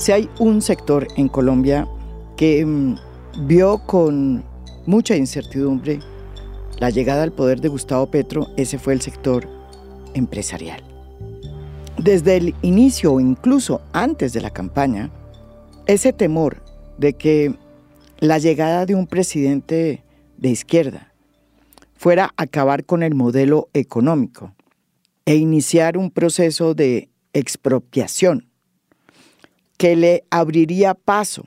Si hay un sector en Colombia que mm, vio con mucha incertidumbre la llegada al poder de Gustavo Petro, ese fue el sector empresarial. Desde el inicio o incluso antes de la campaña, ese temor de que la llegada de un presidente de izquierda fuera acabar con el modelo económico e iniciar un proceso de expropiación que le abriría paso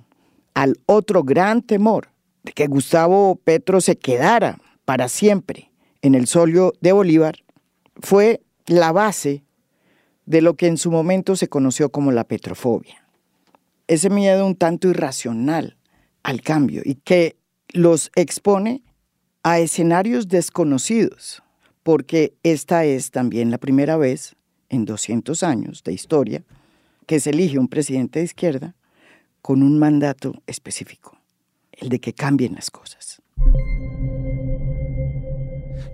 al otro gran temor de que Gustavo Petro se quedara para siempre en el solio de Bolívar, fue la base de lo que en su momento se conoció como la petrofobia. Ese miedo un tanto irracional al cambio y que los expone a escenarios desconocidos, porque esta es también la primera vez en 200 años de historia que se elige un presidente de izquierda con un mandato específico, el de que cambien las cosas.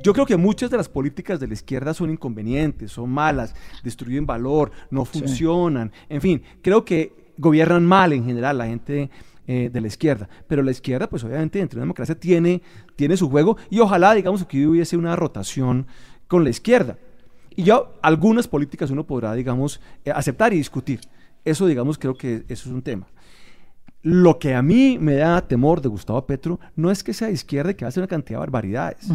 Yo creo que muchas de las políticas de la izquierda son inconvenientes, son malas, destruyen valor, no funcionan. En fin, creo que gobiernan mal en general la gente eh, de la izquierda. Pero la izquierda, pues obviamente, entre una democracia tiene, tiene su juego y ojalá, digamos, que hubiese una rotación con la izquierda. Y ya algunas políticas uno podrá, digamos, eh, aceptar y discutir. Eso, digamos, creo que eso es un tema. Lo que a mí me da temor de Gustavo Petro no es que sea de izquierda y que hace una cantidad de barbaridades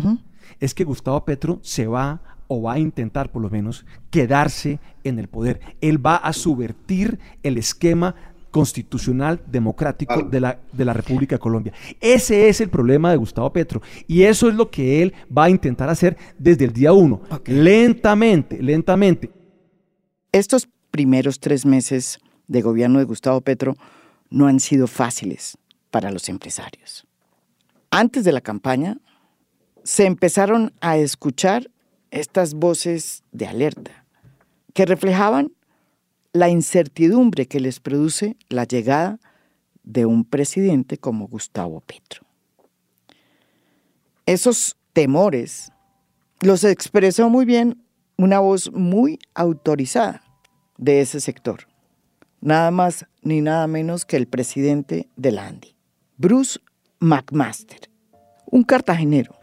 es que Gustavo Petro se va o va a intentar por lo menos quedarse en el poder. Él va a subvertir el esquema constitucional democrático de la, de la República de Colombia. Ese es el problema de Gustavo Petro y eso es lo que él va a intentar hacer desde el día uno, lentamente, lentamente. Estos primeros tres meses de gobierno de Gustavo Petro no han sido fáciles para los empresarios. Antes de la campaña, se empezaron a escuchar estas voces de alerta que reflejaban la incertidumbre que les produce la llegada de un presidente como Gustavo Petro. Esos temores los expresó muy bien una voz muy autorizada de ese sector, nada más ni nada menos que el presidente de la ANDI, Bruce McMaster, un cartagenero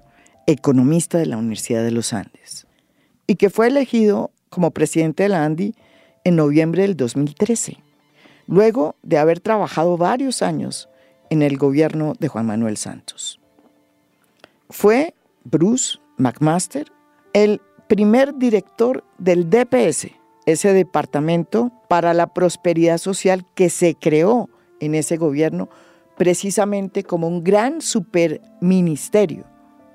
economista de la Universidad de los Andes, y que fue elegido como presidente de la ANDI en noviembre del 2013, luego de haber trabajado varios años en el gobierno de Juan Manuel Santos. Fue Bruce McMaster el primer director del DPS, ese departamento para la prosperidad social que se creó en ese gobierno precisamente como un gran superministerio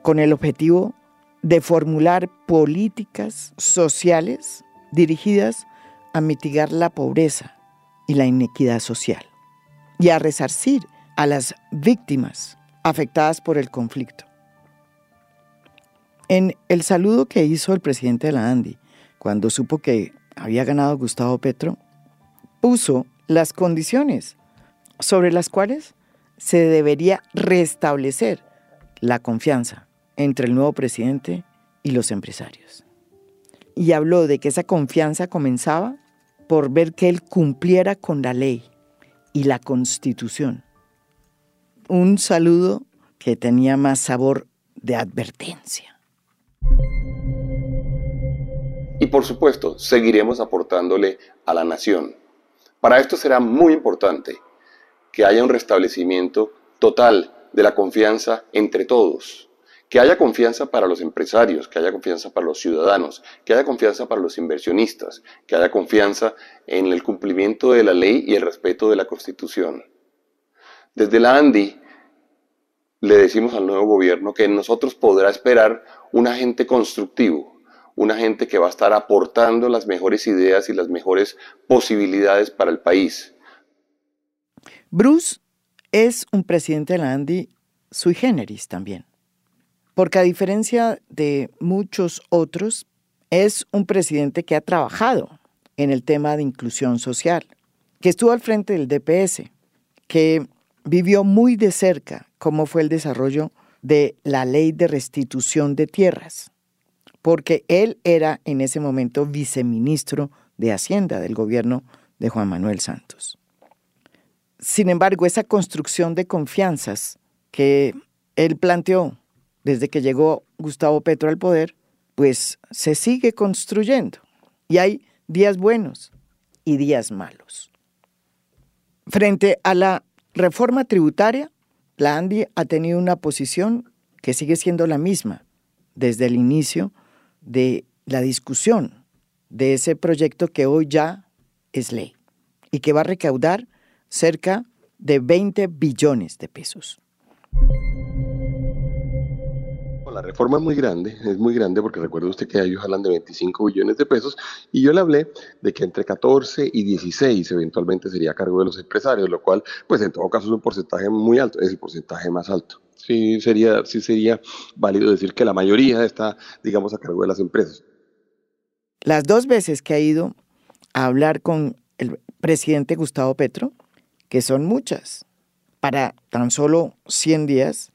con el objetivo de formular políticas sociales dirigidas a mitigar la pobreza y la inequidad social y a resarcir a las víctimas afectadas por el conflicto. En el saludo que hizo el presidente de la ANDI cuando supo que había ganado Gustavo Petro, puso las condiciones sobre las cuales se debería restablecer la confianza entre el nuevo presidente y los empresarios. Y habló de que esa confianza comenzaba por ver que él cumpliera con la ley y la constitución. Un saludo que tenía más sabor de advertencia. Y por supuesto, seguiremos aportándole a la nación. Para esto será muy importante que haya un restablecimiento total de la confianza entre todos, que haya confianza para los empresarios, que haya confianza para los ciudadanos, que haya confianza para los inversionistas, que haya confianza en el cumplimiento de la ley y el respeto de la Constitución. Desde la ANDI le decimos al nuevo gobierno que nosotros podrá esperar un agente constructivo, un agente que va a estar aportando las mejores ideas y las mejores posibilidades para el país. Bruce es un presidente de la ANDI sui generis también porque a diferencia de muchos otros, es un presidente que ha trabajado en el tema de inclusión social, que estuvo al frente del DPS, que vivió muy de cerca cómo fue el desarrollo de la ley de restitución de tierras, porque él era en ese momento viceministro de Hacienda del gobierno de Juan Manuel Santos. sin embargo, esa construcción de confianzas que él planteó desde que llegó Gustavo Petro al poder, pues se sigue construyendo. Y hay días buenos y días malos. Frente a la reforma tributaria, la ANDI ha tenido una posición que sigue siendo la misma desde el inicio de la discusión de ese proyecto que hoy ya es ley y que va a recaudar cerca de 20 billones de pesos la reforma es muy grande, es muy grande porque recuerda usted que ellos hablan de 25 billones de pesos y yo le hablé de que entre 14 y 16 eventualmente sería a cargo de los empresarios, lo cual pues en todo caso es un porcentaje muy alto, es el porcentaje más alto. Sí sería, sí sería válido decir que la mayoría está, digamos, a cargo de las empresas. Las dos veces que ha ido a hablar con el presidente Gustavo Petro, que son muchas, para tan solo 100 días,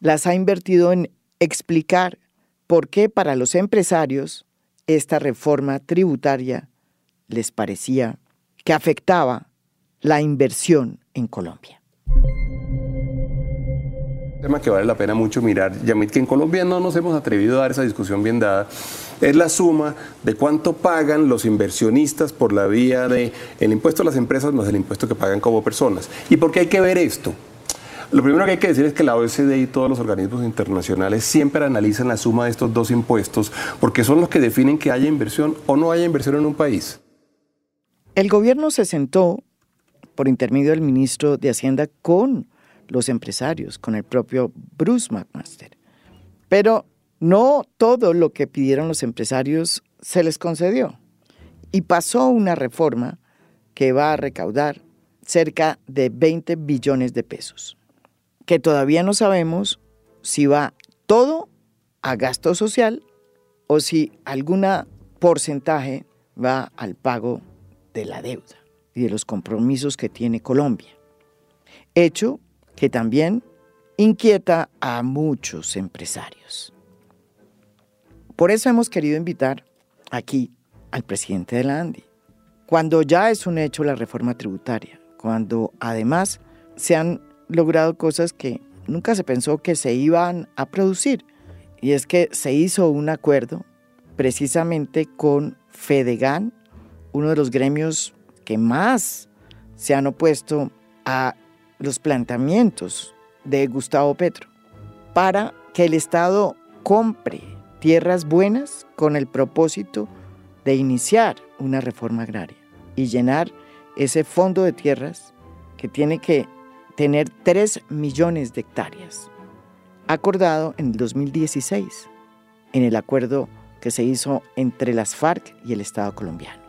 las ha invertido en explicar por qué para los empresarios esta reforma tributaria les parecía que afectaba la inversión en Colombia. tema que vale la pena mucho mirar, Yamit, que en Colombia no nos hemos atrevido a dar esa discusión bien dada, es la suma de cuánto pagan los inversionistas por la vía de impuesto a las empresas más el impuesto que pagan como personas. ¿Y por qué hay que ver esto? Lo primero que hay que decir es que la OECD y todos los organismos internacionales siempre analizan la suma de estos dos impuestos porque son los que definen que haya inversión o no haya inversión en un país. El gobierno se sentó por intermedio del ministro de Hacienda con los empresarios, con el propio Bruce McMaster. Pero no todo lo que pidieron los empresarios se les concedió. Y pasó una reforma que va a recaudar cerca de 20 billones de pesos que todavía no sabemos si va todo a gasto social o si alguna porcentaje va al pago de la deuda y de los compromisos que tiene Colombia. Hecho que también inquieta a muchos empresarios. Por eso hemos querido invitar aquí al presidente de la ANDI, cuando ya es un hecho la reforma tributaria, cuando además se han logrado cosas que nunca se pensó que se iban a producir. Y es que se hizo un acuerdo precisamente con Fedegan, uno de los gremios que más se han opuesto a los planteamientos de Gustavo Petro, para que el Estado compre tierras buenas con el propósito de iniciar una reforma agraria y llenar ese fondo de tierras que tiene que tener 3 millones de hectáreas, acordado en el 2016, en el acuerdo que se hizo entre las FARC y el Estado colombiano.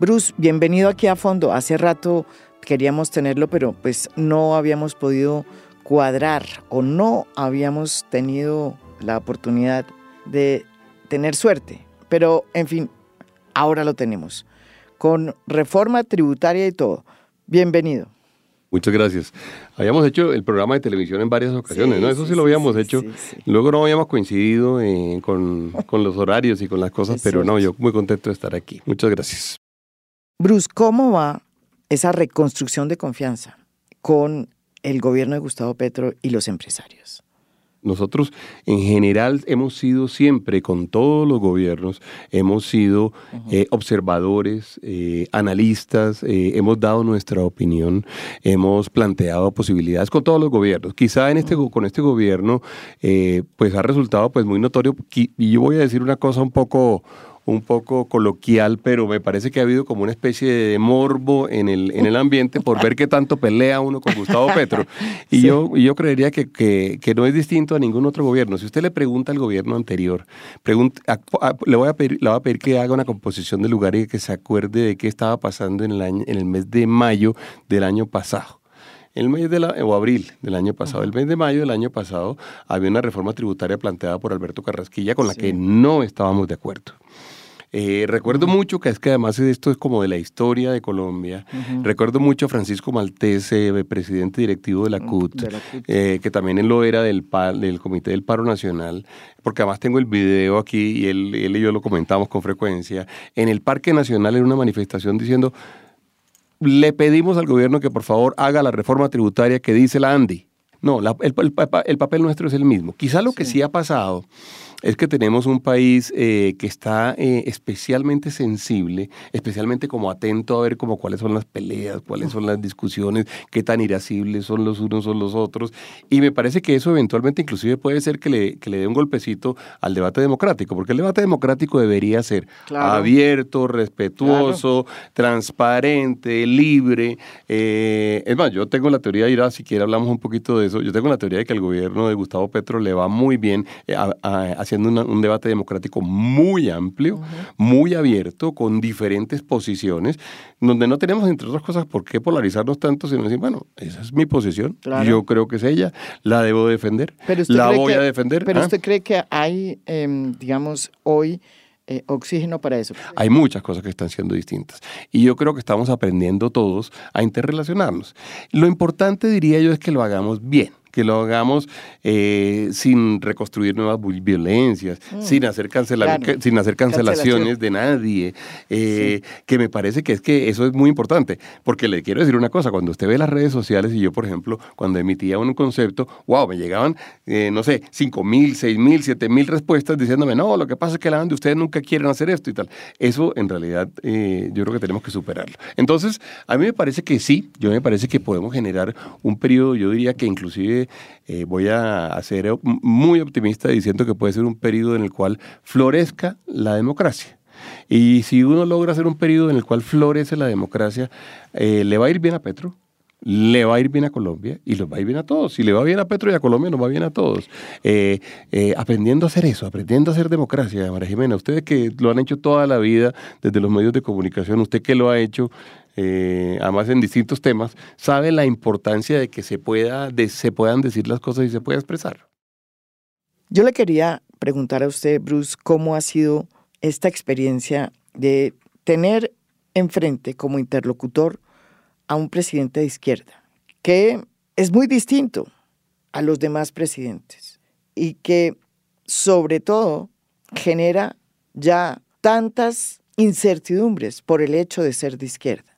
Bruce, bienvenido aquí a fondo. Hace rato queríamos tenerlo, pero pues no habíamos podido cuadrar o no habíamos tenido la oportunidad de tener suerte. Pero, en fin, ahora lo tenemos. Con reforma tributaria y todo. Bienvenido. Muchas gracias. Habíamos hecho el programa de televisión en varias ocasiones, ¿no? Eso sí, lo habíamos hecho. Luego no habíamos coincidido eh, con, con, los horarios y con las cosas, pero no, yo muy contento de estar aquí. Muchas gracias. Bruce, ¿cómo va esa reconstrucción de confianza con el gobierno de Gustavo Petro y los empresarios? Nosotros en general hemos sido siempre, con todos los gobiernos, hemos sido eh, observadores, eh, analistas, eh, hemos dado nuestra opinión, hemos planteado posibilidades con todos los gobiernos. Quizá en este, con este gobierno pues ha resultado pues muy notorio y yo voy a decir una cosa un poco un poco coloquial, pero me parece que ha habido como una especie de morbo en el, en el ambiente por ver qué tanto pelea uno con Gustavo Petro. Y yo, yo creería que, que, no es distinto a ningún otro gobierno. Si usted le pregunta al gobierno anterior, le, voy a pedir, le voy a pedir que haga una composición de lugar y que se acuerde de qué estaba pasando en el, año, en el mes de mayo del año pasado. El mes de la, o abril del año pasado, el mes de mayo del año pasado, había una reforma tributaria planteada por Alberto Carrasquilla con la que no estábamos de acuerdo. Eh, recuerdo mucho que es que además esto es como de la historia de Colombia. Recuerdo mucho a Francisco Maltese, eh, presidente directivo de la CUT, eh, que también él lo era del, del Comité del Paro Nacional, porque además tengo el video aquí y él, él y yo lo comentamos con frecuencia. En el Parque Nacional en una manifestación diciendo le pedimos al gobierno que por favor haga la reforma tributaria que dice la ANDI. No, el, papel nuestro es el mismo. Quizá lo que sí ha pasado es que tenemos un país eh, que está eh, especialmente sensible, especialmente como atento a ver como cuáles son las peleas, cuáles son las discusiones, qué tan irascibles son los unos o los otros. Y me parece que eso eventualmente inclusive puede ser que le, que le dé un golpecito al debate democrático, porque el debate democrático debería ser abierto, respetuoso, transparente, libre. Eh, es más, yo tengo la teoría, Ira, si quiere hablamos un poquito de eso, yo tengo la teoría de que el gobierno de Gustavo Petro le va muy bien hacia un debate democrático muy amplio, muy abierto, con diferentes posiciones, donde no tenemos, entre otras cosas, por qué polarizarnos tanto, sino decir, bueno, esa es mi posición, yo creo que es ella, la debo defender, la voy a defender. Pero ¿ah? usted cree que hay, em, digamos, hoy... Eh, oxígeno para eso. Hay muchas cosas que están siendo distintas. Y yo creo que estamos aprendiendo todos a interrelacionarnos. Lo importante, diría yo, es que lo hagamos bien que lo hagamos eh, sin reconstruir nuevas violencias, mm. sin, hacer sin hacer cancelaciones de nadie, eh, que me parece que es que eso es muy importante, porque le quiero decir una cosa, cuando usted ve las redes sociales y yo, por ejemplo, cuando emitía un concepto, wow, me llegaban, eh, no sé, 5 mil, 6 mil, 7 mil respuestas diciéndome, no, lo que pasa es que la de ustedes nunca quieren hacer esto y tal. Eso en realidad yo creo que tenemos que superarlo. Entonces, a mí me parece que sí, yo me parece que podemos generar un periodo, yo diría que inclusive eh, voy a ser muy optimista diciendo que puede ser un periodo en el cual florezca la democracia. Y si uno logra hacer un periodo en el cual florece la democracia, eh, le va a ir bien a Petro, le va a ir bien a Colombia y les va a ir bien a todos. Si le va bien a Petro y a Colombia, nos va bien a todos. Eh, aprendiendo a hacer eso, aprendiendo a hacer democracia, María Jimena, ustedes que lo han hecho toda la vida desde los medios de comunicación, usted que lo ha hecho eh, además en distintos temas, sabe la importancia de que se, pueda, se puedan decir las cosas y se pueda expresar. Yo le quería preguntar a usted, Bruce, cómo ha sido esta experiencia de tener enfrente como interlocutor a un presidente de izquierda, que es muy distinto a los demás presidentes y que sobre todo genera ya tantas incertidumbres por el hecho de ser de izquierda.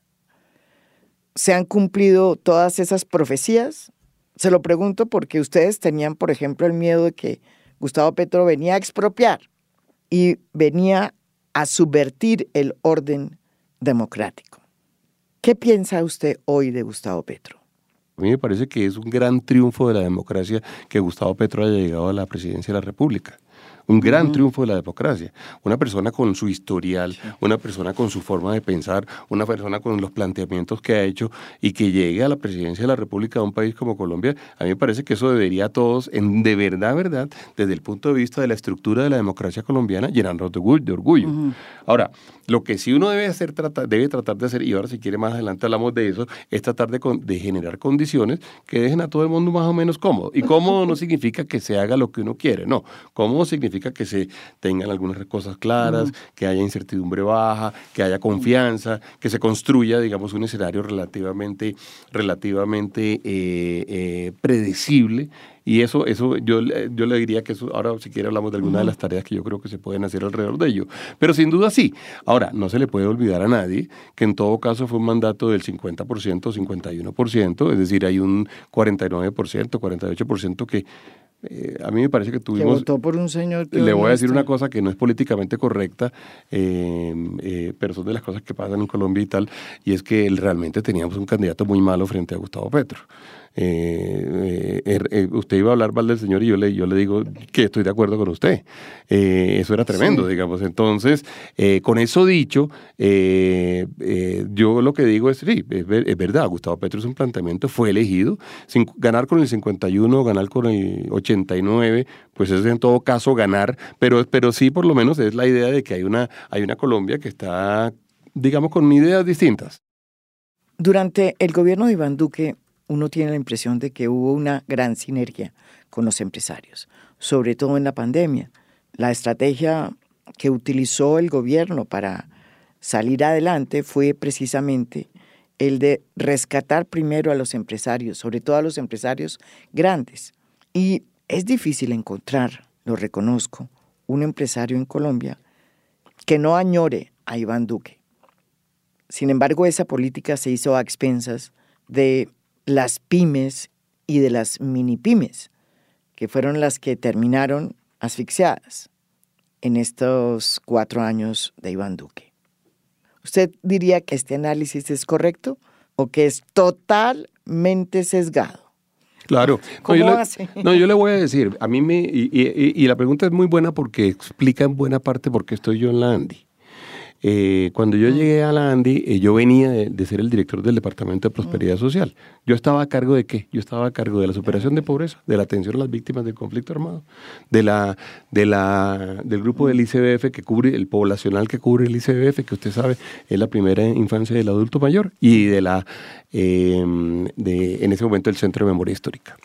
¿Se han cumplido todas esas profecías? Se lo pregunto porque ustedes tenían, por ejemplo, el miedo de que Gustavo Petro venía a expropiar y venía a subvertir el orden democrático. ¿Qué piensa usted hoy de Gustavo Petro? A mí me parece que es un gran triunfo de la democracia que Gustavo Petro haya llegado a la presidencia de la República un gran triunfo de la democracia. Una persona con su historial, una persona con su forma de pensar, una persona con los planteamientos que ha hecho y que llegue a la presidencia de la República de un país como Colombia, a mí me parece que eso debería a todos, en, de verdad, verdad, desde el punto de vista de la estructura de la democracia colombiana, llenarnos de, orgullo. Ahora, lo que sí uno debe hacer, debe tratar de hacer, y ahora si quiere más adelante hablamos de eso, es tratar de, de generar condiciones que dejen a todo el mundo más o menos cómodo. Y cómodo no significa que se haga lo que uno quiere, no. Cómodo significa que se tengan algunas cosas claras, que haya incertidumbre baja, que haya confianza, que se construya, digamos, un escenario relativamente, relativamente eh, eh, predecible. Y eso, eso yo, yo le diría que eso, ahora si quiere hablamos de algunas de las tareas que yo creo que se pueden hacer alrededor de ello. Pero sin duda sí. Ahora, no se le puede olvidar a nadie que en todo caso fue un mandato del 50%, 51%, es decir, hay un 49%, 48% que eh, a mí me parece que tuvimos... votó por un señor... Le voy a decir una cosa que no es políticamente correcta, eh, eh, pero son de las cosas que pasan en Colombia y tal, y es que realmente teníamos un candidato muy malo frente a Gustavo Petro. Eh, eh, er, eh, usted iba a hablar mal del Señor y yo le, yo le digo que estoy de acuerdo con usted. eso era tremendo, digamos. Entonces, con eso dicho, yo lo que digo es, sí, es, verdad, Gustavo Petro es un planteamiento, fue elegido. Sin, ganar con el 51, ganar con el 89, pues es en todo caso ganar, pero, pero sí por lo menos es la idea de que hay una, hay una Colombia que está, digamos, con ideas distintas. Durante el gobierno de Iván Duque, uno tiene la impresión de que hubo una gran sinergia con los empresarios, sobre todo en la pandemia. La estrategia que utilizó el gobierno para salir adelante fue precisamente el de rescatar primero a los empresarios, sobre todo a los empresarios grandes. Y es difícil encontrar, lo reconozco, un empresario en Colombia que no añore a Iván Duque. Sin embargo, esa política se hizo a expensas de las pymes y de las mini pymes, que fueron las que terminaron asfixiadas en estos cuatro años de Iván Duque. ¿Usted diría que este análisis es correcto o que es totalmente sesgado? Claro. ¿Cómo no, yo hace? Le, no, yo le voy a decir, a mí me, y, y, y, la pregunta es muy buena porque explica en buena parte por qué estoy yo en la Andy. Eh, cuando yo llegué a la Andy, eh, yo venía de, de, ser el director del Departamento de Prosperidad Social. Yo estaba a cargo de qué? Yo estaba a cargo de la superación de pobreza, de la atención a las víctimas del conflicto armado, de la, de la, del grupo del ICBF que cubre, el poblacional que cubre el ICBF, que usted sabe es la primera infancia del adulto mayor, y de la, eh, de, en ese momento, el Centro de Memoria Histórica.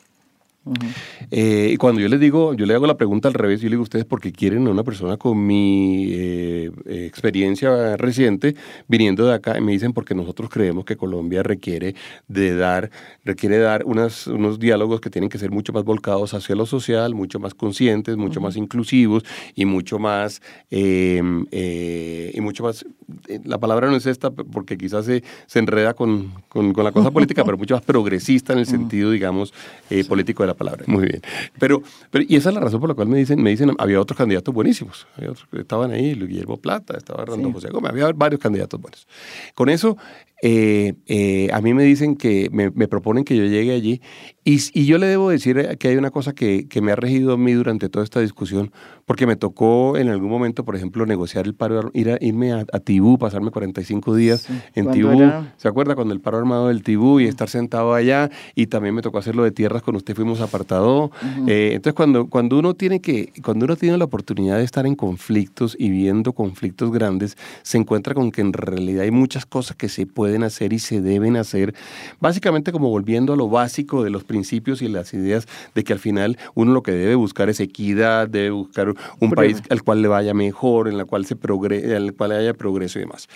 Uh -huh. eh, y cuando yo les digo, yo le hago la pregunta al revés, yo le digo, ustedes porque quieren a una persona con mi eh, experiencia reciente viniendo de acá, y me dicen porque nosotros creemos que Colombia requiere de dar, requiere dar unas, unos diálogos que tienen que ser mucho más volcados hacia lo social, mucho más conscientes, mucho uh -huh. más inclusivos y mucho más, eh, y mucho más, eh, la palabra no es esta porque quizás se, se enreda con, con, con la cosa política, pero mucho más progresista en el sentido, digamos, eh, político de la palabra. Muy bien. Pero, pero, y esa es la razón por la cual me dicen, me dicen, había otros candidatos buenísimos. Había otros que estaban ahí, Guillermo Plata, estaba Rando sí. José Gómez, había varios candidatos buenos. Con eso, eh, eh, a mí me dicen que me, me, proponen que yo llegue allí y, y, yo le debo decir que hay una cosa que, que, me ha regido a mí durante toda esta discusión, porque me tocó en algún momento, por ejemplo, negociar el paro, ir a, irme a, a Tibú, pasarme 45 días sí, en Tibú. Era... ¿Se acuerda? Cuando el paro armado del Tibú y estar sentado allá y también me tocó hacerlo de tierras con usted, fuimos apartado. Uh -huh. eh, entonces, cuando, cuando uno tiene que, cuando uno tiene la oportunidad de estar en conflictos y viendo conflictos grandes, se encuentra con que en realidad hay muchas cosas que se pueden hacer y se deben hacer, básicamente como volviendo a lo básico de los principios y las ideas de que al final uno lo que debe buscar es equidad, debe buscar un Prueba. país al cual le vaya mejor, en la cual se progrese, en el cual haya progreso y demás.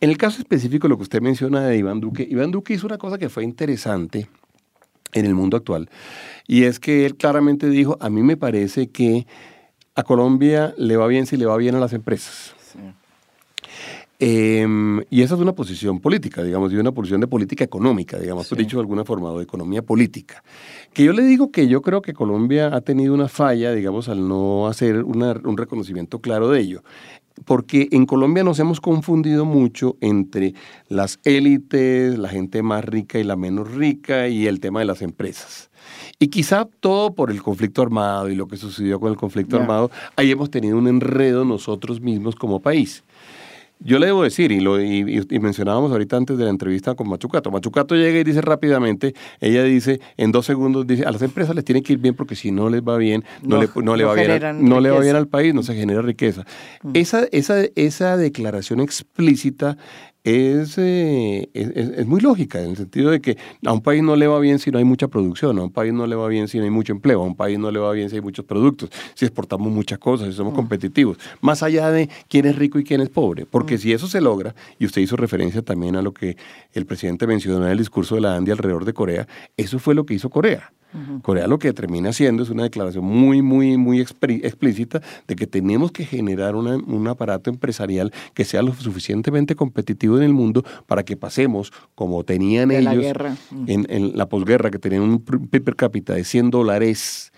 En el caso específico, lo que usted menciona de Iván Duque, Iván Duque hizo una cosa que fue interesante en el mundo actual, y es que él claramente dijo, a mí me parece que a Colombia le va bien si le va bien a las empresas. Eh, y esa es una posición política, digamos, y una posición de política económica, digamos, sí. dicho de alguna forma, o de economía política. Que yo le digo que yo creo que Colombia ha tenido una falla, digamos, al no hacer una, un reconocimiento claro de ello. Porque en Colombia nos hemos confundido mucho entre las élites, la gente más rica y la menos rica, y el tema de las empresas. Y quizá todo por el conflicto armado y lo que sucedió con el conflicto yeah. armado, ahí hemos tenido un enredo nosotros mismos como país. Yo le debo decir, y, lo, y, y, mencionábamos ahorita antes de la entrevista con Machucato, Machucato llega y dice rápidamente, ella dice, en dos segundos, dice, a las empresas les tiene que ir bien porque si no les va bien, no, no le, no le, va bien, no le va bien al país, no se genera riqueza. Mm. Esa, esa, esa declaración explícita es, eh, es, es, muy lógica, en el sentido de que a un país no le va bien si no hay mucha producción, a un país no le va bien si no hay mucho empleo, a un país no le va bien si hay muchos productos, si exportamos muchas cosas, si somos mm. competitivos, más allá de quién es rico y quién es pobre, porque mm. si eso se logra, y usted hizo referencia también a lo que el presidente mencionó en el discurso de la Andia alrededor de Corea, eso fue lo que hizo Corea. Uh -huh. Corea lo que termina haciendo es una declaración muy, muy, muy explícita de que tenemos que generar una, un aparato empresarial que sea lo suficientemente competitivo en el mundo para que pasemos, como tenían de ellos la guerra. En, en, la posguerra, que tenían un PIB per cápita de 100 dólares.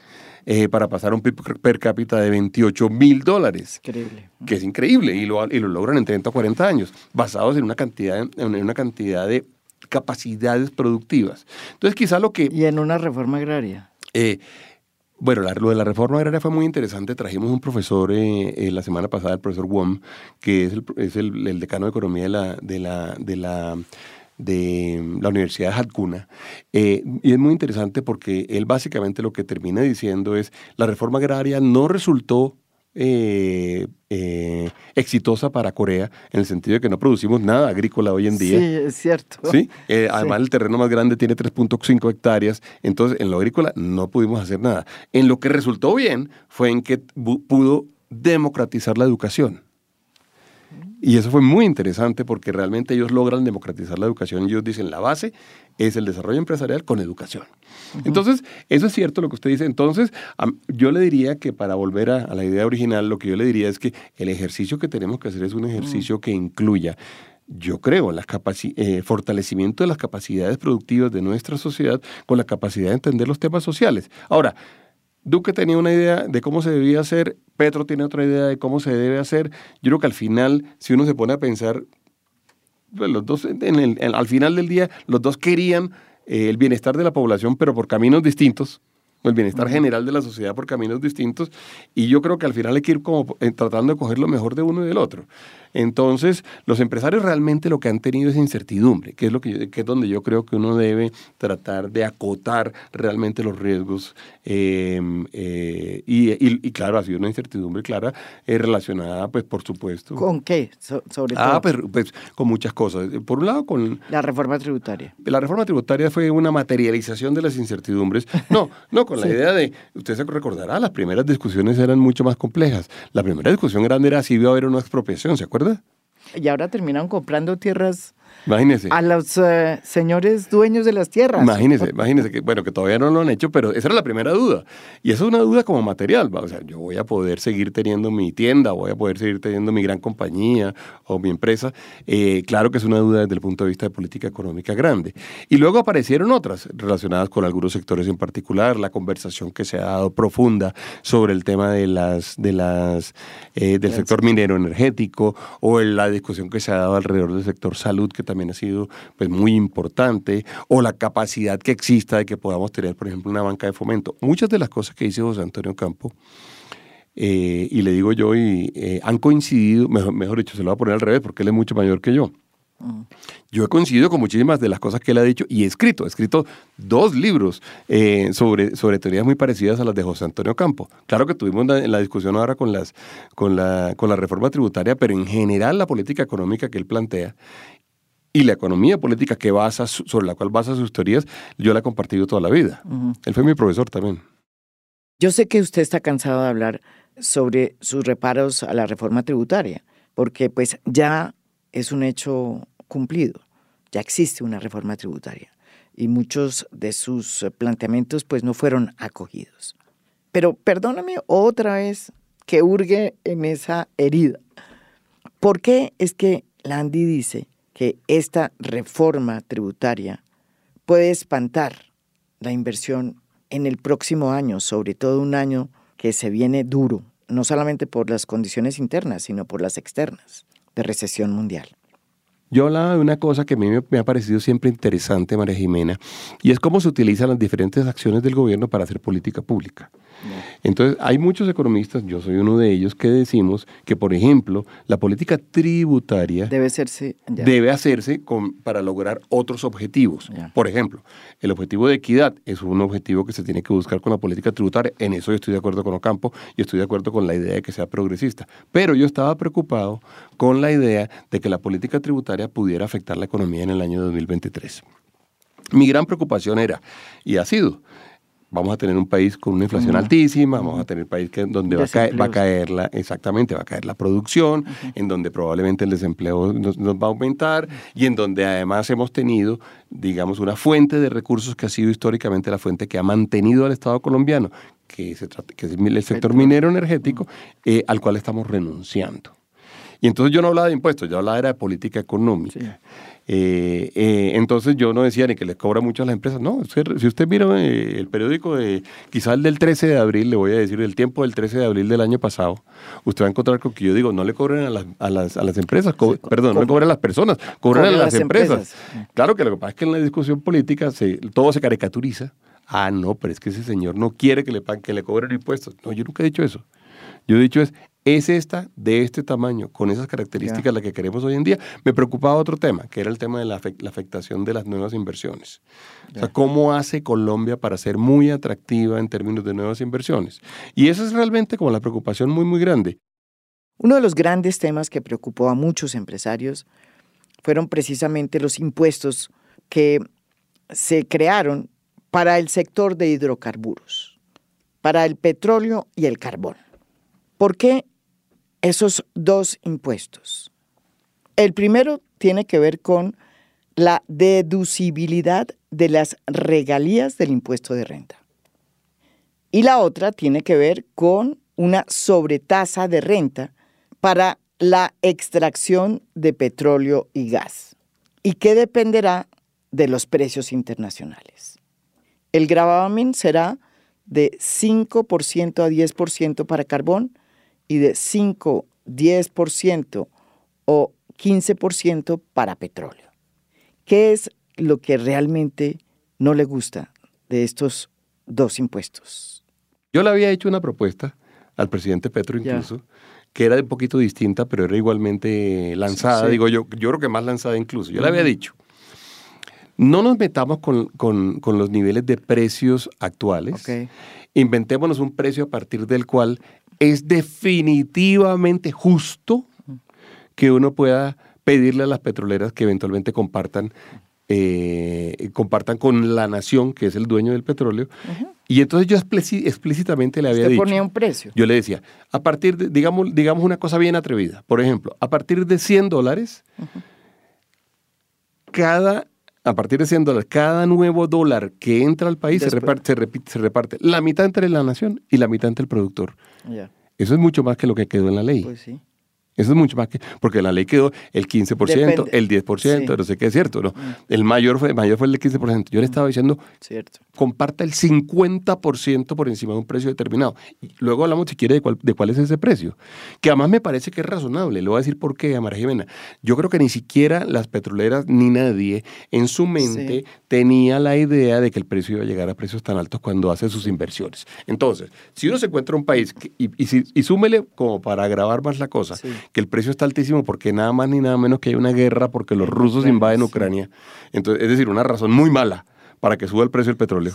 Eh, para pasar a un PIB per cápita de 28 mil dólares. Increíble. Que es increíble y lo, y lo logran en 30 o 40 años, basados en una cantidad, en una cantidad de capacidades productivas. Entonces, quizá lo que... Y en una reforma agraria. Eh, bueno, la, lo de la reforma agraria fue muy interesante. Trajimos un profesor eh, eh, la semana pasada, el profesor Wom, que es el, decano de economía de la, de la, de la de la Universidad de Hatkuna. Eh, y es muy interesante porque él básicamente lo que termina diciendo es la reforma agraria no resultó eh, eh, exitosa para Corea en el sentido de que no producimos nada agrícola hoy en día. Sí, es cierto. ¿Sí? Eh, además, sí. el terreno más grande tiene 3.5 hectáreas, entonces en lo agrícola no pudimos hacer nada. En lo que resultó bien fue en que pudo democratizar la educación. Y eso fue muy interesante porque realmente ellos logran democratizar la educación. Ellos dicen la base es el desarrollo empresarial con educación. Uh -huh. Entonces, eso es cierto lo que usted dice. Entonces, yo le diría que para volver a, a, la idea original, lo que yo le diría es que el ejercicio que tenemos que hacer es un ejercicio uh -huh. que incluya yo creo en el fortalecimiento de las capacidades productivas de nuestra sociedad con la capacidad de entender los temas sociales. Ahora, Duque tenía una idea de cómo se debía hacer, Petro tiene otra idea de cómo se debe hacer. Yo creo que al final, si uno se pone a pensar, pues, los dos, al final del día, los dos querían eh, el bienestar de la población, pero por caminos distintos el bienestar general de la sociedad por caminos distintos y yo creo que al final hay que ir como eh, tratando de coger lo mejor de uno y del otro. Entonces, los empresarios realmente lo que han tenido es incertidumbre, que es, lo que, es donde yo creo que uno debe tratar de acotar realmente los riesgos. Em, eh, y, claro, ha sido una incertidumbre clara eh, relacionada, pues, por supuesto. ¿Con qué? sobre ah, todo. Ah, pues, con muchas cosas. Por un lado, con... La reforma tributaria. La reforma tributaria fue una materialización de las incertidumbres. No, no, con la idea de, usted se recordará, las primeras discusiones eran mucho más complejas. La primera discusión grande era si iba a haber una expropiación, ¿se Y ahora terminan comprando tierras Imagínese. A los eh, señores dueños de las tierras. Imagínese, imagínese que, bueno, que todavía no lo han hecho, pero esa era la primera duda. Y esa es una duda como material. O sea, yo voy a poder seguir teniendo mi tienda, voy a poder seguir teniendo mi gran compañía o mi empresa. Eh, claro que es una duda desde el punto de vista de política económica grande. Y luego aparecieron otras relacionadas con algunos sectores en particular, la conversación que se ha dado profunda sobre el tema de las, de las, eh, del sector minero energético o la discusión que se ha dado alrededor del sector salud, que también ha sido pues, muy importante, o la capacidad que exista de que podamos tener, por ejemplo, una banca de fomento. Muchas de las cosas que dice José Antonio Campo, eh, y le digo yo, y, eh, han coincidido, mejor, mejor dicho, se lo voy a poner al revés, porque él es mucho mayor que yo. Yo he coincidido con muchísimas de las cosas que él ha dicho y he escrito. He escrito dos libros eh, sobre, sobre teorías muy parecidas a las de José Antonio Campo. Claro que tuvimos la, la discusión ahora con, las, con, la, con la reforma tributaria, pero en general la política económica que él plantea y la economía política que basa, sobre la cual basa sus teorías, yo la he compartido toda la vida. Él fue mi profesor también. Yo sé que usted está cansado de hablar sobre sus reparos a la reforma tributaria, porque pues ya es un hecho cumplido, ya existe una reforma tributaria y muchos de sus planteamientos pues no fueron acogidos. Pero perdóname otra vez que hurgue en esa herida. ¿Por qué es que Landy dice que esta reforma tributaria puede espantar la inversión en el próximo año, sobre todo un año que se viene duro, no solamente por las condiciones internas, sino por las externas de recesión mundial. Yo hablaba de una cosa que a mí me ha parecido siempre interesante, María Jimena, y es cómo se utilizan las diferentes acciones del gobierno para hacer política pública. Entonces, hay muchos economistas, yo soy uno de ellos, que decimos que, por ejemplo, la política tributaria debe hacerse, debe hacerse con, para lograr otros objetivos. Por ejemplo, el objetivo de equidad es un objetivo que se tiene que buscar con la política tributaria. En eso yo estoy de acuerdo con Ocampo y estoy de acuerdo con la idea de que sea progresista. Pero yo estaba preocupado con la idea de que la política tributaria pudiera afectar la economía en el año 2023. Mi gran preocupación era, y ha sido, vamos a tener un país con una inflación altísima, vamos a tener un país que, donde va a, caer, va a, caer, la, exactamente, va a caer la producción, en donde probablemente el desempleo nos, va a aumentar y en donde además hemos tenido, digamos, una fuente de recursos que ha sido históricamente la fuente que ha mantenido al Estado colombiano, que, se trata, que es el sector minero energético, eh, al cual estamos renunciando. Y entonces yo no hablaba de impuestos, yo hablaba de política económica. Eh, eh, entonces yo no decía ni que les cobra mucho a las empresas. No, si usted mira eh, el periódico de quizás el del 13 de abril, le voy a decir el tiempo del 13 de abril del año pasado, usted va a encontrar con que yo digo, no le cobren a las, a las, a las empresas, perdón, no le cobren a las personas, cobren a las, empresas. Claro que lo que pasa es que en la discusión política se, todo se caricaturiza. Ah, no, pero es que ese señor no quiere que le, que le cobren impuestos. No, yo nunca he dicho eso. Yo he dicho es, es esta de este tamaño, con esas características la que queremos hoy en día. Me preocupaba otro tema, que era el tema de la, afectación de las nuevas inversiones. O sea, ¿cómo hace Colombia para ser muy atractiva en términos de nuevas inversiones? Y esa es realmente como la preocupación muy, muy grande. Uno de los grandes temas que preocupó a muchos empresarios fueron precisamente los impuestos que se crearon para el sector de hidrocarburos, para el petróleo y el carbón. ¿Por qué esos dos impuestos. El primero tiene que ver con la deducibilidad de las regalías del impuesto de renta. Y la otra tiene que ver con una sobretasa de renta para la extracción de petróleo y gas y que dependerá de los precios internacionales. El gravamen será de 5% a 10% para carbón y de 5, 10% o 15% para petróleo. ¿Qué es lo que realmente no le gusta de estos dos impuestos? Yo le había hecho una propuesta al presidente Petro incluso, que era un poquito distinta, pero era igualmente lanzada, digo yo, yo creo que más lanzada incluso. Yo le había dicho, no nos metamos con, los niveles de precios actuales. Inventémonos un precio a partir del cual es definitivamente justo que uno pueda pedirle a las petroleras que eventualmente compartan eh, compartan con la nación, que es el dueño del petróleo. Y entonces yo explícitamente le había ¿Usted dicho. ponía un precio? Yo le decía, a partir de, digamos, digamos una cosa bien atrevida. Por ejemplo, a partir de 100 dólares, cada a partir de 100 dólares, cada nuevo dólar que entra al país se reparte, se, repite, la mitad entre la nación y la mitad entre el productor. Eso es mucho más que lo que quedó en la ley. Pues sí. Eso es mucho más que, porque la ley quedó el 15%, el 10%, no sé qué es cierto, ¿no? Mm. El mayor fue, el mayor fue el de 15%. Yo le estaba diciendo, cierto. comparta el 50% por encima de un precio determinado. Y luego hablamos, si quiere, de cuál, de cuál es ese precio. Que además me parece que es razonable. Le voy a decir por qué, a María Jimena. Yo creo que ni siquiera las petroleras ni nadie en su mente tenía la idea de que el precio iba a llegar a precios tan altos cuando hace sus inversiones. Entonces, si uno se encuentra un país, y, y, y súmele como para agravar más la cosa, que el precio está altísimo porque nada más ni nada menos que hay una guerra porque los rusos invaden Ucrania. Entonces, es decir, una razón muy mala para que suba el precio del petróleo.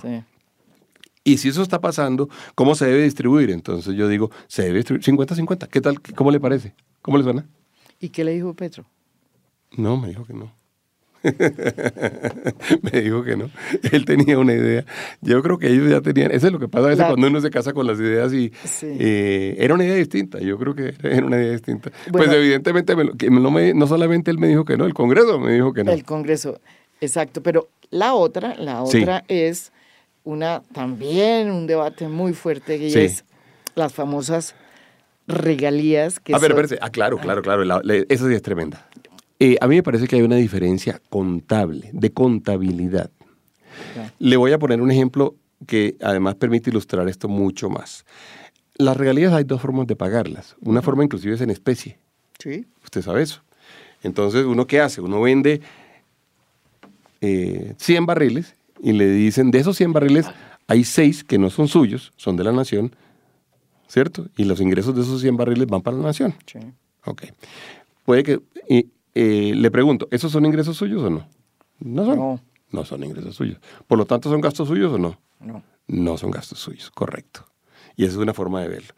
Y si eso está pasando, ¿cómo se debe distribuir? Entonces yo digo, se debe distribuir 50-50. ¿Qué tal? ¿Cómo le parece? ¿Cómo le suena? ¿Y qué le dijo Petro? No, me dijo que no. me dijo que no. Él tenía una idea. Yo creo que ellos ya tenían. Eso es lo que pasa a veces cuando uno se casa con las ideas y. Eh, era una idea distinta. Yo creo que era una idea distinta. pues evidentemente, no, solamente él me dijo que no, el Congreso me dijo que no. El Congreso, exacto. Pero la otra, la otra es una también un debate muy fuerte y es las famosas regalías que. A ver, son... ah, claro, claro, claro. esa sí es tremenda. Eh, a mí me parece que hay una diferencia contable, de contabilidad. Le voy a poner un ejemplo que además permite ilustrar esto mucho más. Las regalías hay dos formas de pagarlas. Una forma inclusive es en especie. Sí. Usted sabe eso. Entonces, ¿uno qué hace? Uno vende 100 eh, barriles y le dicen, de esos 100 barriles hay 6 que no son suyos, son de la nación, ¿cierto? Y los ingresos de esos 100 barriles van para la nación. Sí. Ok. Puede que, eh, le pregunto, ¿esos son ingresos suyos o no? No son. No. son ingresos suyos. Por lo tanto, ¿son gastos suyos o no? No. No son gastos suyos, correcto. Y esa es una forma de verlo.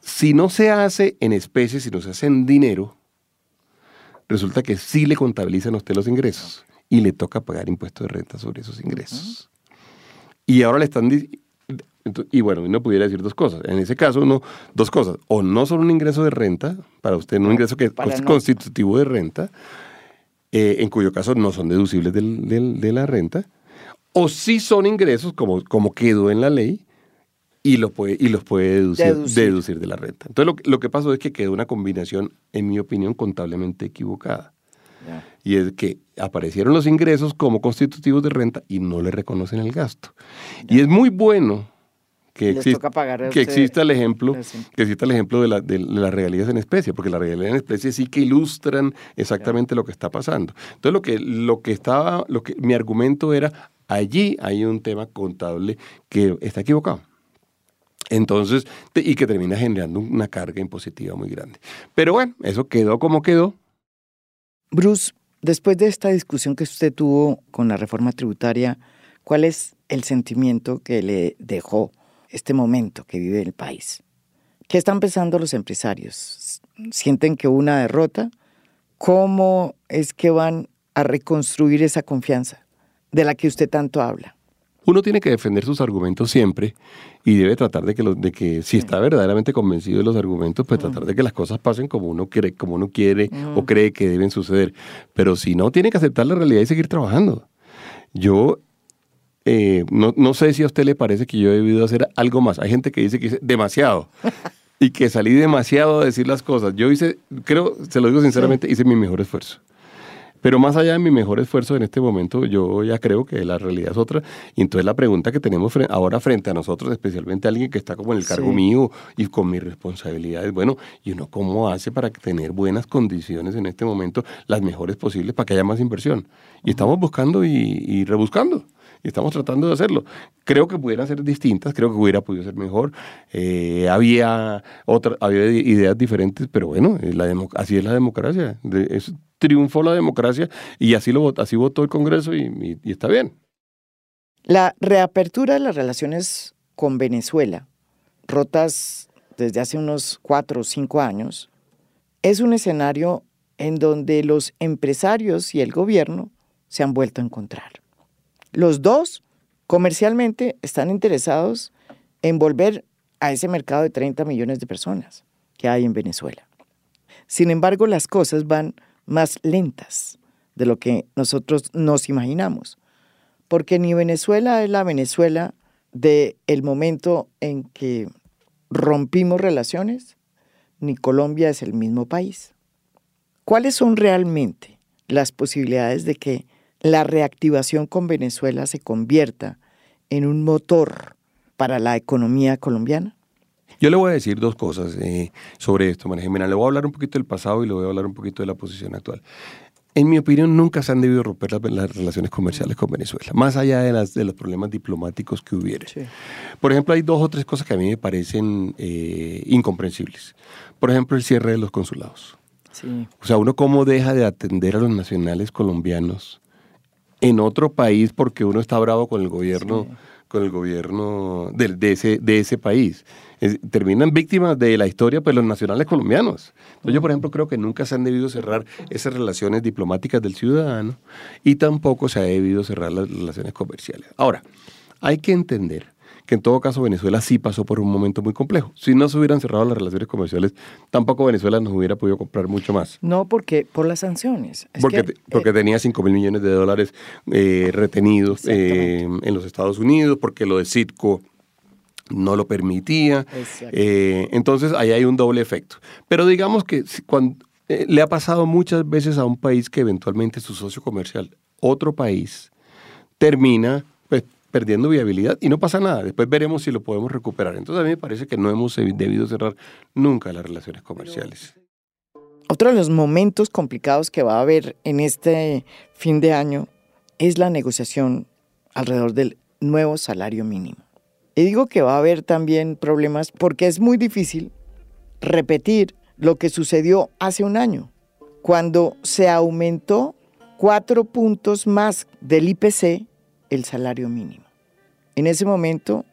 Si no se hace en especie, si no se hace en dinero, resulta que sí le contabilizan a usted los ingresos y le toca pagar impuestos de renta sobre esos ingresos. Y ahora le están y bueno, uno pudiera decir dos cosas. En ese caso, uno, dos cosas. O no son un ingreso de renta, para usted un ingreso que es constitutivo de renta, eh, en cuyo caso no son deducibles de la renta, o sí son ingresos, como, como quedó en la ley, y, lo puede, y los puede deducir, de la renta. Entonces, lo, lo, que pasó es que quedó una combinación, en mi opinión, contablemente equivocada. Y es que aparecieron los ingresos como constitutivos de renta y no le reconocen el gasto. Y es muy bueno que, exista, que exista el ejemplo, que exista el ejemplo de, las regalías en especie, porque las regalías en especie sí que ilustran exactamente lo que está pasando. Entonces lo que, lo que estaba, lo que mi argumento era, allí hay un tema contable que está equivocado. Entonces, y que termina generando una carga impositiva muy grande. Pero bueno, eso quedó como quedó. Bruce, después de esta discusión que usted tuvo con la reforma tributaria, ¿cuál es el sentimiento que le dejó este momento que vive el país. ¿Qué están pensando los empresarios? ¿Sienten que una derrota? ¿Cómo es que van a reconstruir esa confianza de la que usted tanto habla? Uno tiene que defender sus argumentos siempre y debe tratar de que, de que si está verdaderamente convencido de los argumentos, pues tratar de que las cosas pasen como uno quiere, como uno quiere o cree que deben suceder. Pero si no, tiene que aceptar la realidad y seguir trabajando. Yo eh, no, no, sé si a usted le parece que yo he debido hacer algo más. Hay gente que dice que hice demasiado. y que salí demasiado a decir las cosas. Yo hice, creo, se lo digo sinceramente, hice mi mejor esfuerzo. Pero más allá de mi mejor esfuerzo en este momento, yo ya creo que la realidad es otra. Y entonces la pregunta que tenemos ahora frente a nosotros, especialmente alguien que está como en el cargo mío y con mis responsabilidades, bueno, ¿y uno cómo hace para tener buenas condiciones en este momento, las mejores posibles, para que haya más inversión? Y estamos buscando y, y rebuscando y estamos tratando de hacerlo. Creo que pudieran ser distintas, creo que hubiera podido ser mejor. Eh, había, otra, había ideas diferentes, pero bueno, la así es la democracia. es, triunfó la democracia y así, lo, así votó el Congreso y, y está bien. La reapertura de las relaciones con Venezuela, rotas desde hace unos cuatro o cinco años, es un escenario en donde los empresarios y el gobierno se han vuelto a encontrar. Los dos comercialmente están interesados en volver a ese mercado de 30 millones de personas que hay en Venezuela. Sin embargo, las cosas van más lentas de lo que nosotros nos imaginamos, porque ni Venezuela es la Venezuela del el momento en que rompimos relaciones, ni Colombia es el mismo país. ¿Cuáles son realmente las posibilidades de que la reactivación con Venezuela se convierta en un motor para la economía colombiana? Yo le voy a decir dos cosas eh, sobre esto, María Jimena. Le voy a hablar un poquito del pasado y le voy a hablar un poquito de la posición actual. En mi opinión, nunca se han debido romper las, relaciones comerciales con Venezuela, más allá de, las, de los problemas diplomáticos que hubiera. Por ejemplo, hay dos o tres cosas que a mí me parecen eh, incomprensibles. Por ejemplo, el cierre de los consulados. O sea, uno cómo deja de atender a los nacionales colombianos en otro país porque uno está bravo con el gobierno, con el gobierno de, ese, de ese país. terminan víctimas de la historia pues los nacionales colombianos. yo, por ejemplo, creo que nunca se han debido cerrar esas relaciones diplomáticas del ciudadano y tampoco se ha debido cerrar las relaciones comerciales. Ahora, hay que entender que en todo caso Venezuela sí pasó por un momento muy complejo. Si no se hubieran cerrado las relaciones comerciales, tampoco Venezuela nos hubiera podido comprar mucho más. No, porque por las sanciones. porque, porque eh, tenía 5 mil millones de dólares eh, retenidos eh, en los Estados Unidos, porque lo de Citco no lo permitía. entonces ahí hay un doble efecto. Pero digamos que cuando, le ha pasado muchas veces a un país que eventualmente su socio comercial, otro país, termina pues, perdiendo viabilidad y no pasa nada. Después veremos si lo podemos recuperar. Entonces a mí me parece que no hemos debido cerrar nunca las relaciones comerciales. Otro de los momentos complicados que va a haber en este fin de año es la negociación alrededor del nuevo salario mínimo. Y digo que va a haber también problemas porque es muy difícil repetir lo que sucedió hace un año, cuando se aumentó cuatro puntos más del IPC el salario mínimo. En ese momento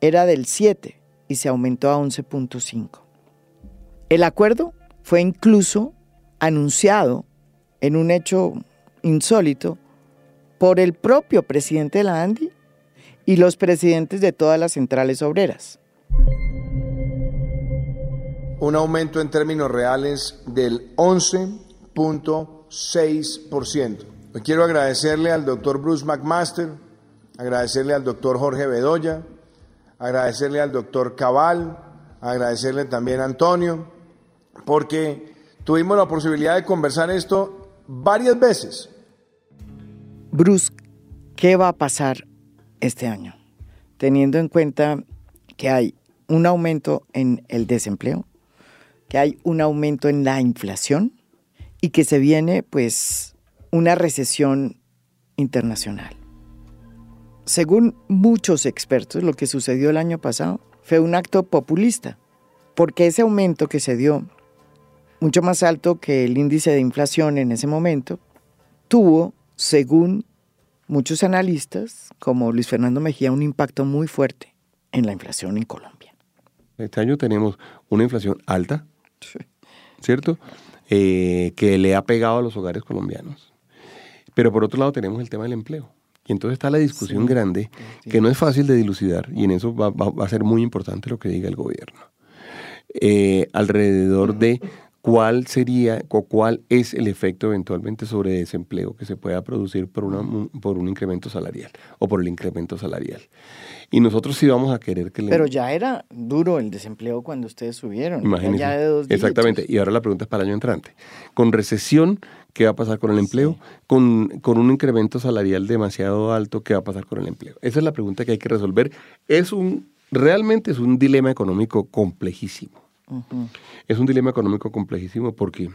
era del 7 y se aumentó a 11.5. El acuerdo fue incluso anunciado en un hecho insólito por el propio presidente de la ANDI y los presidentes de todas las centrales obreras. Un aumento en términos reales del 11.6%. Quiero agradecerle al doctor Bruce McMaster, agradecerle al doctor Jorge Bedoya, agradecerle al doctor Cabal, agradecerle también a Antonio, porque tuvimos la posibilidad de conversar esto varias veces. Bruce, ¿qué va a pasar este año? Teniendo en cuenta que hay un aumento en el desempleo, que hay un aumento en la inflación y que se viene pues una recesión internacional. Según muchos expertos, lo que sucedió el año pasado fue un acto populista, porque ese aumento que se dio, mucho más alto que el índice de inflación en ese momento, tuvo, según muchos analistas, como Luis Fernando Mejía, un impacto muy fuerte en la inflación en Colombia. Este año tenemos una inflación alta, ¿cierto? Eh, que le ha pegado a los hogares colombianos. Pero por otro lado tenemos el tema del empleo. Y entonces está la discusión grande, que no es fácil de dilucidar, y en eso va, a ser muy importante lo que diga el gobierno. Eh, alrededor de cuál sería o cuál es el efecto eventualmente sobre desempleo que se pueda producir por, una, por un incremento salarial o por el incremento salarial. Y nosotros sí vamos a querer que... Pero ya era duro el desempleo cuando ustedes subieron. Imagínense. Ya de dos Exactamente. Y ahora la pregunta es para el año entrante. Con recesión, ¿qué va a pasar con el empleo? Con, con, un incremento salarial demasiado alto, ¿qué va a pasar con el empleo? Esa es la pregunta que hay que resolver. Es un, realmente es un dilema económico complejísimo. Es un dilema económico complejísimo porque,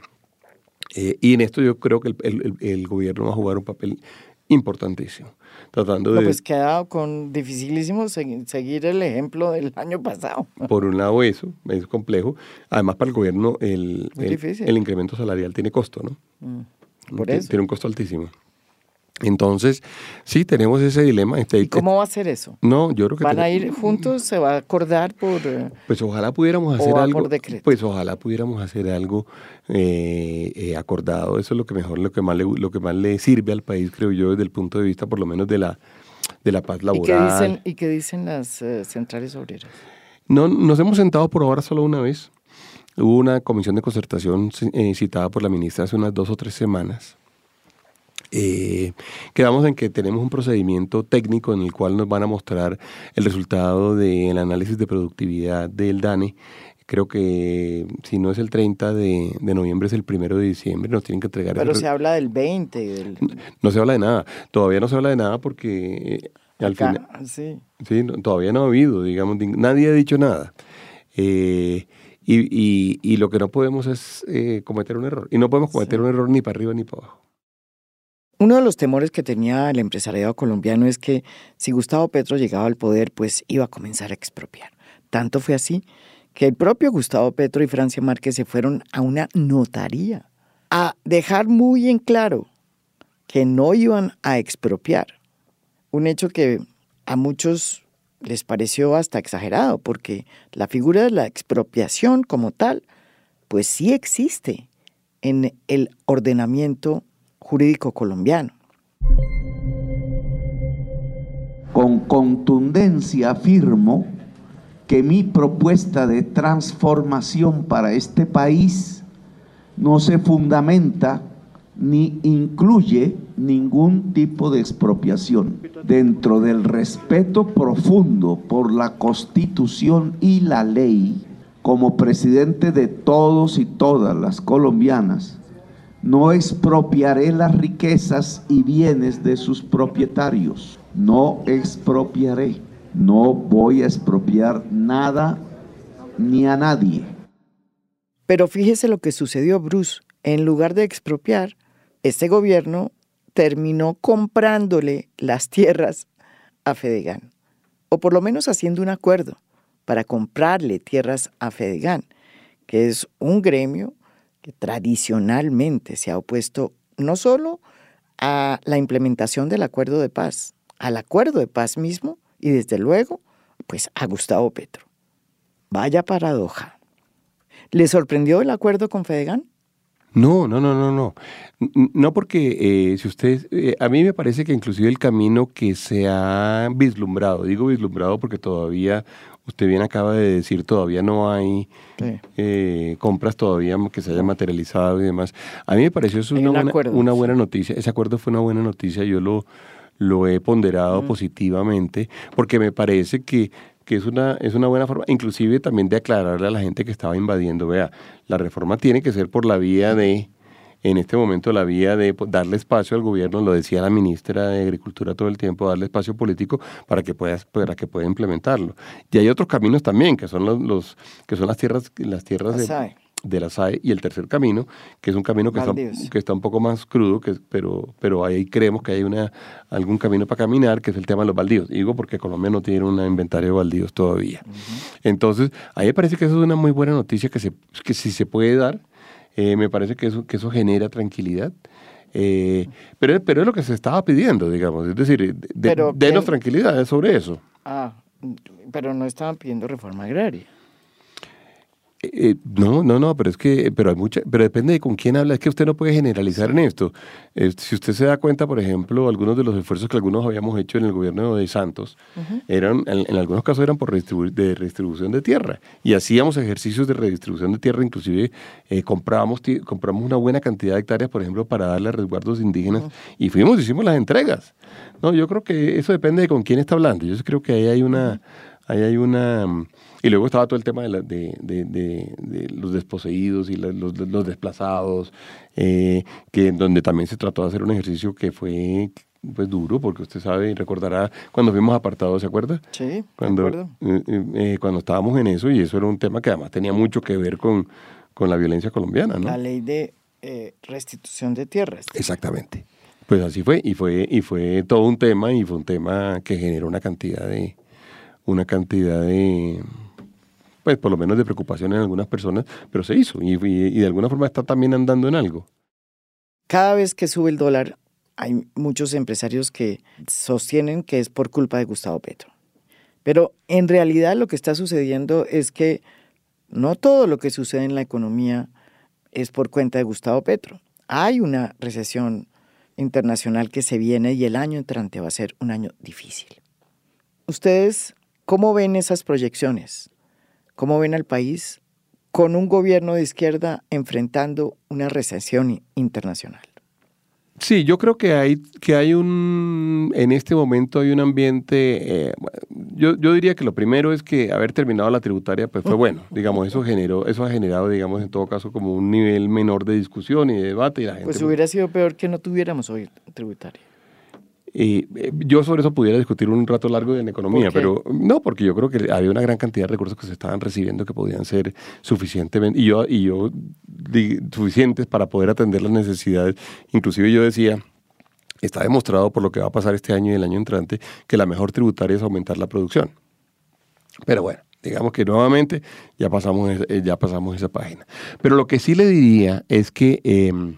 eh, y en esto yo creo que el, el, el, gobierno va a jugar un papel importantísimo. Tratando de... pues queda con dificilísimo seguir el ejemplo del año pasado. Por un lado eso, es complejo. Además para el gobierno el, el, incremento salarial tiene costo, ¿no? Mm, por eso. Tiene un costo altísimo. Entonces, sí, tenemos ese dilema. Este, ¿Y cómo va a ser eso? No, yo creo que... ¿Van a ir juntos? ¿Se va a acordar por...? Eh, pues ojalá pudiéramos hacer algo... Por decreto? Pues ojalá pudiéramos hacer algo eh, eh, acordado. Eso es lo que mejor, lo que, más le, lo que más le sirve al país, creo yo, desde el punto de vista por lo menos de la, de la paz laboral. ¿Y qué dicen, ¿y qué dicen las centrales obreras? No, nos hemos sentado por ahora solo una vez. Hubo una comisión de concertación citada por la ministra hace unas dos o tres semanas eh, quedamos en que tenemos un procedimiento técnico en el cual nos van a mostrar el resultado del análisis de productividad del DANE. Creo que si no es el 30 de, noviembre, es el 1 de diciembre. Nos tienen que entregar. Pero se habla del 20. No, se habla de nada. Todavía no se habla de nada porque eh, al final. Sí. sí todavía no ha habido, digamos. Nadie ha dicho nada. Eh, y, y, lo que no podemos es cometer un error. Y no podemos cometer un error ni para arriba ni para abajo. Uno de los temores que tenía el empresariado colombiano es que si Gustavo Petro llegaba al poder, pues iba a comenzar a expropiar. Tanto fue así que el propio Gustavo Petro y Francia Márquez se fueron a una notaría a dejar muy en claro que no iban a expropiar. Un hecho que a muchos les pareció hasta exagerado, porque la figura de la expropiación como tal, pues sí existe en el ordenamiento jurídico colombiano. Con contundencia afirmo que mi propuesta de transformación para este país no se fundamenta ni incluye ningún tipo de expropiación. Dentro del respeto profundo por la constitución y la ley, como presidente de todos y todas las colombianas, no expropiaré las riquezas y bienes de sus propietarios. No expropiaré. No voy a expropiar nada ni a nadie. Pero fíjese lo que sucedió, Bruce. En lugar de expropiar, este gobierno terminó comprándole las tierras a Fedegan. O por lo menos haciendo un acuerdo para comprarle tierras a Fedegan, que es un gremio que tradicionalmente se ha opuesto no solo a la implementación del acuerdo de paz, al acuerdo de paz mismo y desde luego, pues a Gustavo Petro. Vaya paradoja. ¿Le sorprendió el acuerdo con Fedegan? No, no, no, no, no. No porque eh, si usted, eh, a mí me parece que inclusive el camino que se ha vislumbrado, digo vislumbrado porque todavía usted bien acaba de decir, todavía no hay eh, compras todavía que se hayan materializado y demás. A mí me pareció eso una, buena, una buena noticia. Ese acuerdo fue una buena noticia. Yo lo, lo he ponderado positivamente porque me parece que, que es, una, es una buena forma, inclusive también de aclararle a la gente que estaba invadiendo. Vea, la reforma tiene que ser por la vía de en este momento la vía de darle espacio al gobierno, lo decía la ministra de Agricultura todo el tiempo, darle espacio político para que pueda, para que pueda implementarlo. Y hay otros caminos también, que son los, los que son las tierras, las tierras de, de la SAE y el tercer camino, que es un camino que, está, que está, un poco más crudo, que, pero, pero ahí creemos que hay una, algún camino para caminar, que es el tema de los baldíos. Digo porque Colombia no tiene un inventario de baldíos todavía. Entonces, ahí me parece que eso es una muy buena noticia que, se, que si se puede dar, eh, me parece que eso, que eso genera tranquilidad. Eh, pero, pero es lo que se estaba pidiendo, digamos. Es decir, de, denos tranquilidad sobre eso. Ah, pero no estaban pidiendo reforma agraria. Eh, no, no, no, pero es que, pero hay mucha, pero depende de con quién habla. Es que usted no puede generalizar en esto. Eh, si usted se da cuenta, por ejemplo, algunos de los esfuerzos que algunos habíamos hecho en el gobierno de Santos, eran, en, algunos casos eran por de redistribución de tierra. Y hacíamos ejercicios de redistribución de tierra, inclusive eh, comprábamos, compramos una buena cantidad de hectáreas, por ejemplo, para darle a resguardos indígenas, y fuimos, hicimos las entregas. No, yo creo que eso depende de con quién está hablando. Yo creo que ahí hay una, ahí hay una y luego estaba todo el tema de, de, los desposeídos y los, desplazados, eh, que donde también se trató de hacer un ejercicio que fue pues duro, porque usted sabe y recordará cuando fuimos apartados, ¿se acuerda? Sí, cuando, eh, eh, cuando estábamos en eso, y eso era un tema que además tenía mucho que ver con, con la violencia colombiana, ¿no? La ley de restitución de tierras. Exactamente. Pues así fue, y fue, y fue todo un tema, y fue un tema que generó una cantidad de, una cantidad de, pues por lo menos de preocupación en algunas personas, pero se hizo y, de alguna forma está también andando en algo. Cada vez que sube el dólar, hay muchos empresarios que sostienen que es por culpa de Gustavo Petro. Pero en realidad lo que está sucediendo es que no todo lo que sucede en la economía es por cuenta de Gustavo Petro. Hay una recesión internacional que se viene y el año entrante va a ser un año difícil. ¿Ustedes cómo ven esas proyecciones? ¿Cómo ven al país con un gobierno de izquierda enfrentando una recesión internacional? Sí, yo creo que hay, que hay un, en este momento hay un ambiente, eh, yo, yo, diría que lo primero es que haber terminado la tributaria pues fue bueno, digamos, eso generó, eso ha generado, digamos, en todo caso como un nivel menor de discusión y de debate. Y la gente pues hubiera sido peor que no tuviéramos hoy tributaria. Eh, yo sobre eso pudiera discutir un rato largo en economía, pero no, porque yo creo que había una gran cantidad de recursos que se estaban recibiendo que podían ser suficientemente, y yo, y yo suficientes para poder atender las necesidades. Inclusive yo decía, está demostrado por lo que va a pasar este año y el año entrante, que la mejor tributaria es aumentar la producción. Pero bueno, digamos que nuevamente ya pasamos, eh, ya pasamos esa página. Pero lo que sí le diría es que... Em,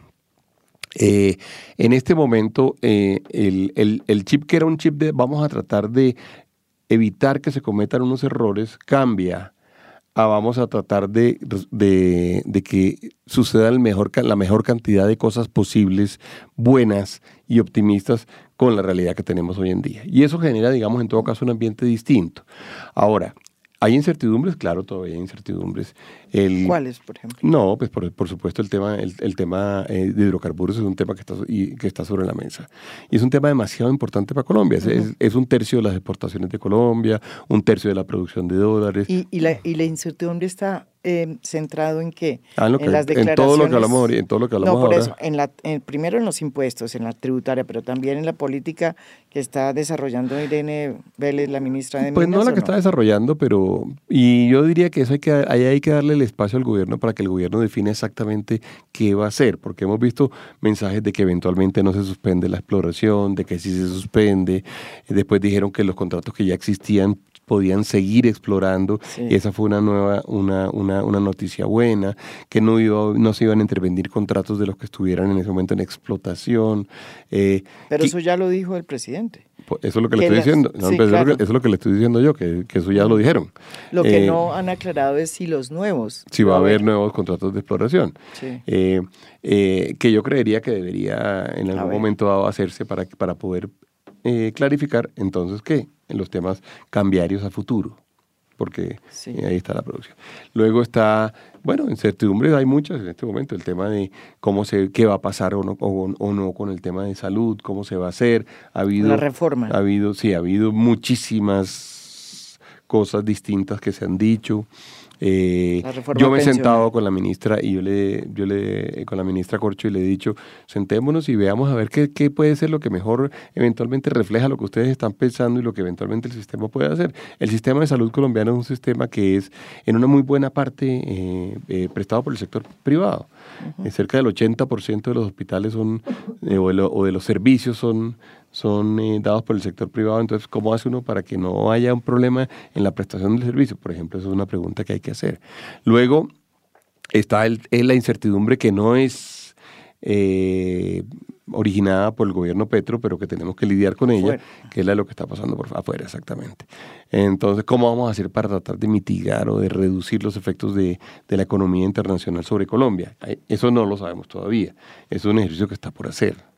eh, en este momento, eh, el, chip que era un chip de vamos a tratar de evitar que se cometan unos errores, cambia a vamos a tratar de, que suceda el la mejor cantidad de cosas posibles, buenas y optimistas con la realidad que tenemos hoy en día. Y eso genera, digamos, en todo caso un ambiente distinto. Ahora, ¿Hay incertidumbres? Claro, todavía hay incertidumbres. ¿Cuáles, por ejemplo? No, pues por, supuesto el tema, el, tema eh, de hidrocarburos es un tema que está, que está sobre la mesa. Y es un tema demasiado importante para Colombia. es, un tercio de las exportaciones de Colombia, un tercio de la producción de dólares. ¿Y, y, la, y la incertidumbre está eh, centrado en qué? Ah, en, las declaraciones. En todo lo que hablamos, en todo lo que hablamos no, por eso, en la, primero en los impuestos, en la tributaria, pero también en la política que está desarrollando Irene Vélez, la ministra de Pues no la que está desarrollando, pero... Y yo diría que eso hay que, ahí hay que darle el espacio al gobierno para que el gobierno define exactamente qué va a hacer, porque hemos visto mensajes de que eventualmente no se suspende la exploración, de que sí se suspende, después dijeron que los contratos que ya existían podían seguir explorando. Y esa fue una nueva, una, una, una, noticia buena, que no, iba, no se iban a intervenir contratos de los que estuvieran en ese momento en explotación. Eh, Pero eso ya lo dijo el presidente. Pues, eso es lo que le estoy diciendo. eso, es lo que, le estoy diciendo yo, que, que eso ya lo dijeron. Lo que eh, no han aclarado es si los nuevos. Si va a haber nuevos contratos de exploración. Eh, que yo creería que debería en algún momento dado hacerse para, para poder clarificar entonces qué en los temas cambiarios a futuro, porque ahí está la producción. Luego está, bueno, incertidumbres hay muchas en este momento, el tema de cómo se, qué va a pasar o no, o, no con el tema de salud, cómo se va a hacer. Ha habido, la reforma. Ha habido, sí, ha habido muchísimas cosas distintas que se han dicho. Eh, yo me he sentado con la ministra y yo le, yo le, con la ministra Corcho y le he dicho, sentémonos y veamos a ver qué, qué, puede ser lo que mejor eventualmente refleja lo que ustedes están pensando y lo que eventualmente el sistema puede hacer. El sistema de salud colombiano es un sistema que es en una muy buena parte eh, eh, prestado por el sector privado. cerca del 80% de los hospitales son, o de los servicios son son eh, dados por el sector privado. Entonces, ¿cómo hace uno para que no haya un problema en la prestación del servicio? Por ejemplo, esa es una pregunta que hay que hacer. Luego está el, la incertidumbre que no es eh, originada por el gobierno Petro, pero que tenemos que lidiar con ella, que es la de lo que está pasando por afuera, exactamente. Entonces, ¿cómo vamos a hacer para tratar de mitigar o de reducir los efectos de, de la economía internacional sobre Colombia? Eso no lo sabemos todavía. Es un ejercicio que está por hacer.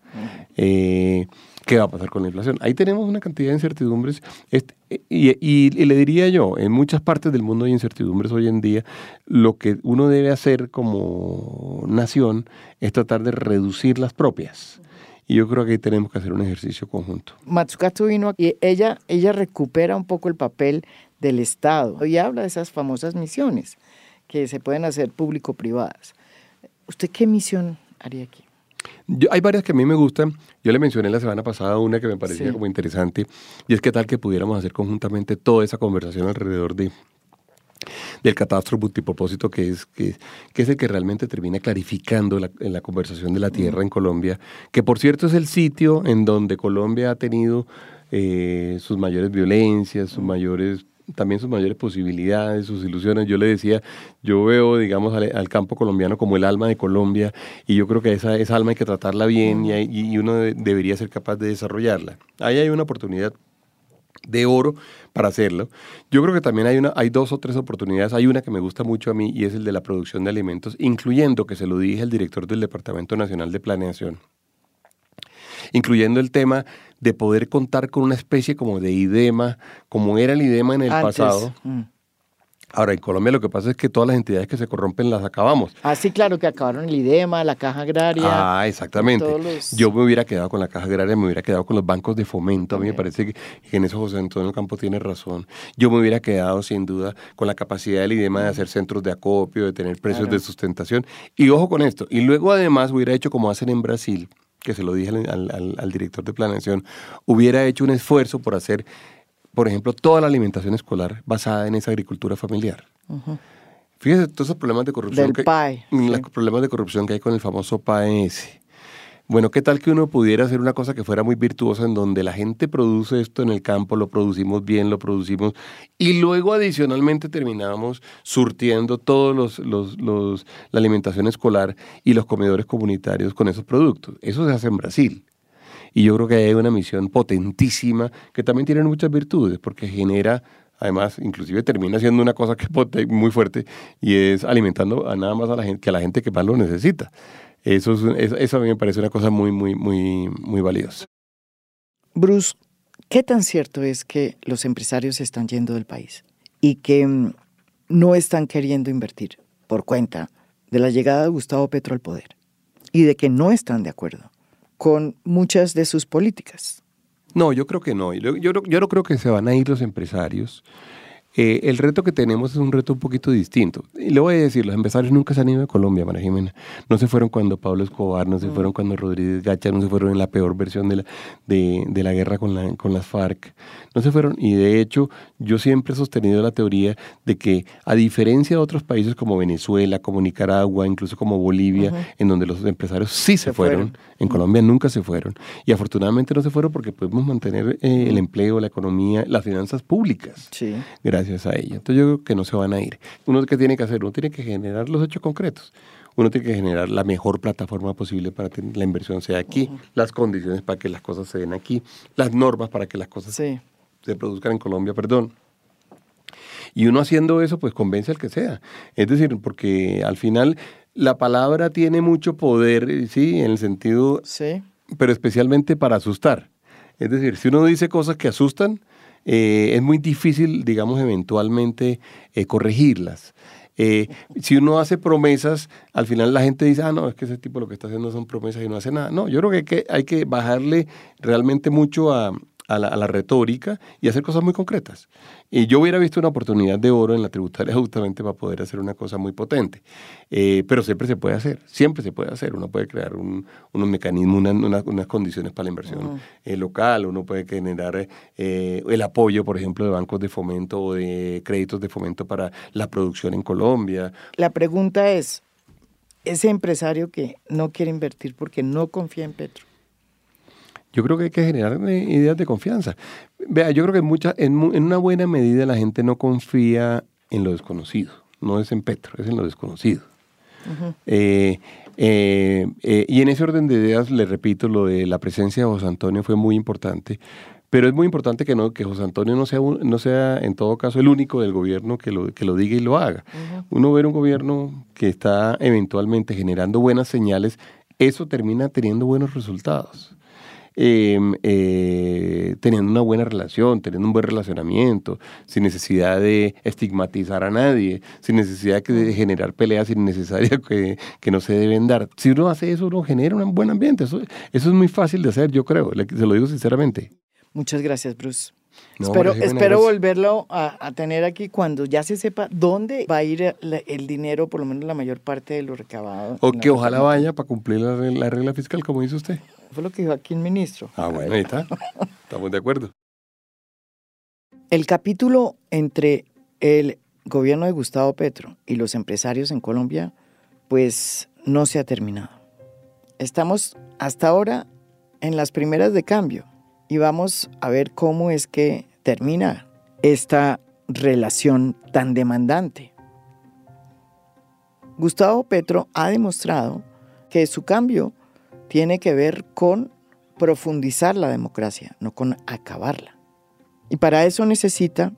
Eh, ¿Qué va a pasar con la inflación? Ahí tenemos una cantidad de incertidumbres este, y, le diría yo, en muchas partes del mundo hay incertidumbres hoy en día. Lo que uno debe hacer como nación es tratar de reducir las propias. Y yo creo que ahí tenemos que hacer un ejercicio conjunto. Matsukatsu vino aquí, ella, ella recupera un poco el papel del Estado y habla de esas famosas misiones que se pueden hacer público-privadas. ¿Usted qué misión haría aquí? Hay varias que a mí me gustan. Yo le mencioné la semana pasada una que me parecía como interesante, y es que tal que pudiéramos hacer conjuntamente toda esa conversación alrededor de del catastro multipropósito que es, que, es el que realmente termina clarificando la, en la conversación de la tierra en Colombia, que por cierto es el sitio en donde Colombia ha tenido eh, sus mayores violencias, sus mayores también sus mayores posibilidades, sus ilusiones. Yo le decía, yo veo, digamos, al, campo colombiano como el alma de Colombia y yo creo que esa, esa alma hay que tratarla bien y, uno debería ser capaz de desarrollarla. Ahí hay una oportunidad de oro para hacerlo. Yo creo que también hay, una, hay dos o tres oportunidades. Hay una que me gusta mucho a mí y es el de la producción de alimentos, incluyendo, que se lo dije el director del Departamento Nacional de Planeación, incluyendo el tema de poder contar con una especie como de idema, como era el idema en el pasado. Mm. Ahora, en Colombia lo que pasa es que todas las entidades que se corrompen las acabamos. Ah, sí, claro, que acabaron el IDEMA, la Caja Agraria. Ah, exactamente. Yo me hubiera quedado con la Caja Agraria, me hubiera quedado con los bancos de fomento. A mí me parece que, en eso José Antonio Campo tiene razón. Yo me hubiera quedado, sin duda, con la capacidad del IDEMA de hacer centros de acopio, de tener precios de sustentación. Y ojo con esto. Y luego, además, hubiera hecho como hacen en Brasil, que se lo dije al, director de planeación, hubiera hecho un esfuerzo por hacer, por ejemplo, toda la alimentación escolar basada en esa agricultura familiar. Fíjese todos esos problemas de corrupción. Del PAE. Los problemas de corrupción que hay con el famoso PAES. Bueno, ¿qué tal que uno pudiera hacer una cosa que fuera muy virtuosa en donde la gente produce esto en el campo, lo producimos bien, lo producimos y luego adicionalmente terminamos surtiendo todos los, la alimentación escolar y los comedores comunitarios con esos productos? Eso se hace en Brasil. Y yo creo que hay una misión potentísima que también tiene muchas virtudes porque genera además, inclusive termina siendo una cosa que es muy fuerte y es alimentando a nada más a la gente que a la gente que más lo necesita. Eso, eso a mí me parece una cosa muy, muy, muy, muy valiosa. Bruce, ¿qué tan cierto es que los empresarios están yendo del país y que mm, no están queriendo invertir por cuenta de la llegada de Gustavo Petro al poder y de que no están de acuerdo con muchas de sus políticas? No, yo creo que no. Yo, yo, yo no creo que se van a ir los empresarios. Eh, el reto que tenemos es un reto un poquito distinto. Y le voy a decir, los empresarios nunca se han ido de Colombia, María Jimena. No se fueron cuando Pablo Escobar, no se mm. fueron cuando Rodríguez Gacha, no se fueron en la peor versión de la, de, la guerra con, la, con las FARC. No se fueron. Y de hecho, yo siempre he sostenido la teoría de que, a diferencia de otros países como Venezuela, como Nicaragua, incluso como Bolivia, en donde los empresarios sí se, fueron, en Colombia nunca se fueron. Y afortunadamente no se fueron porque podemos mantener eh, el empleo, la economía, las finanzas públicas. Sí. Gracias a ella. Entonces yo creo que no se van a ir. Uno que tiene que hacer, uno tiene que generar los hechos concretos. Uno tiene que generar la mejor plataforma posible para que la inversión sea aquí, las condiciones para que las cosas se den aquí, las normas para que las cosas se produzcan en Colombia, perdón. Y uno haciendo eso, pues convence al que sea. Es decir, porque al final la palabra tiene mucho poder, sí, en el sentido, sí. pero especialmente para asustar. Es decir, si uno dice cosas que asustan, eh, es muy difícil, digamos, eventualmente eh, corregirlas. Eh, si uno hace promesas, al final la gente dice, ah, no, es que ese tipo lo que está haciendo son promesas y no hace nada. No, yo creo que hay que, hay que bajarle realmente mucho a, a la, retórica y hacer cosas muy concretas. Y yo hubiera visto una oportunidad de oro en la tributaria justamente para poder hacer una cosa muy potente. Eh, pero siempre se puede hacer, siempre se puede hacer. Uno puede crear un, unos mecanismos, unas condiciones para la inversión eh, local, uno puede generar eh, el apoyo, por ejemplo, de bancos de fomento o de créditos de fomento para la producción en Colombia. La pregunta es, ese empresario que no quiere invertir porque no confía en Petro, yo creo que hay que generar eh, ideas de confianza. Vea, yo creo que mucha, en, una buena medida la gente no confía en lo desconocido. No es en Petro, es en lo desconocido. Eh, Eh, eh, y en ese orden de ideas, le repito, lo de la presencia de José Antonio fue muy importante. Pero es muy importante que, no, que José Antonio no sea, no sea, en todo caso, el único del gobierno que lo, que lo diga y lo haga. Uno ver un gobierno que está eventualmente generando buenas señales, eso termina teniendo buenos resultados. Em, eh, teniendo una buena relación, teniendo un buen relacionamiento, sin necesidad de estigmatizar a nadie, sin necesidad de generar peleas innecesarias que, que no se deben dar. Si uno hace eso, uno genera un buen ambiente. Eso, eso es muy fácil de hacer, yo creo, se lo digo sinceramente. Muchas gracias, Bruce. espero, espero volverlo a, tener aquí cuando ya se sepa dónde va a ir el, dinero, por lo menos la mayor parte de lo recabado. O que ojalá vaya para cumplir la, la regla fiscal, como dice usted. Fue lo que dijo aquí el ministro. Ah, bueno, ahí está. Estamos de acuerdo. El capítulo entre el gobierno de Gustavo Petro y los empresarios en Colombia, pues no se ha terminado. Estamos hasta ahora en las primeras de cambio y vamos a ver cómo es que termina esta relación tan demandante. Gustavo Petro ha demostrado que su cambio tiene que ver con profundizar la democracia, no con acabarla. Y para eso necesita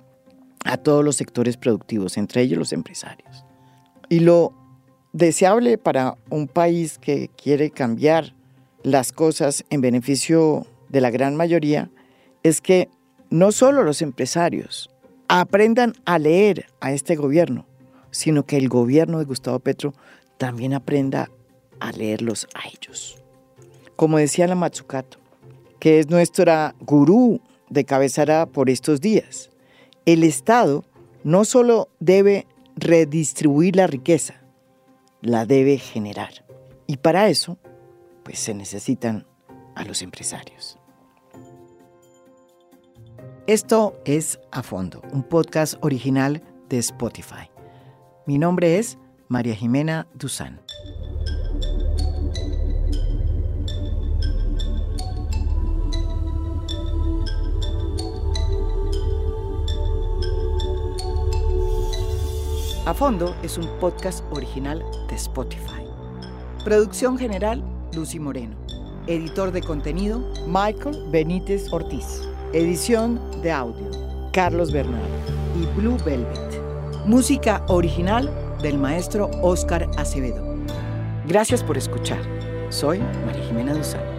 a todos los sectores productivos, entre ellos los empresarios. Y lo deseable para un país que quiere cambiar las cosas en beneficio de la gran mayoría es que no solo los empresarios aprendan a leer a este gobierno, sino que el gobierno de Gustavo Petro también aprenda a leerlos a ellos. Como decía la Matsukato, que es nuestra gurú de cabezara por estos días, el Estado no solo debe redistribuir la riqueza, la debe generar. Y para eso, pues se necesitan a los empresarios. Esto es A Fondo, un podcast original de Spotify. Mi nombre es María Jimena Duzán. A Fondo es un podcast original de Spotify. Producción general, Lucy Moreno. Editor de contenido, Michael Benítez Ortiz. Edición de audio, Carlos Bernal y Blue Velvet. Música original del maestro Oscar Acevedo. Gracias por escuchar. Soy María Jimena Duzán.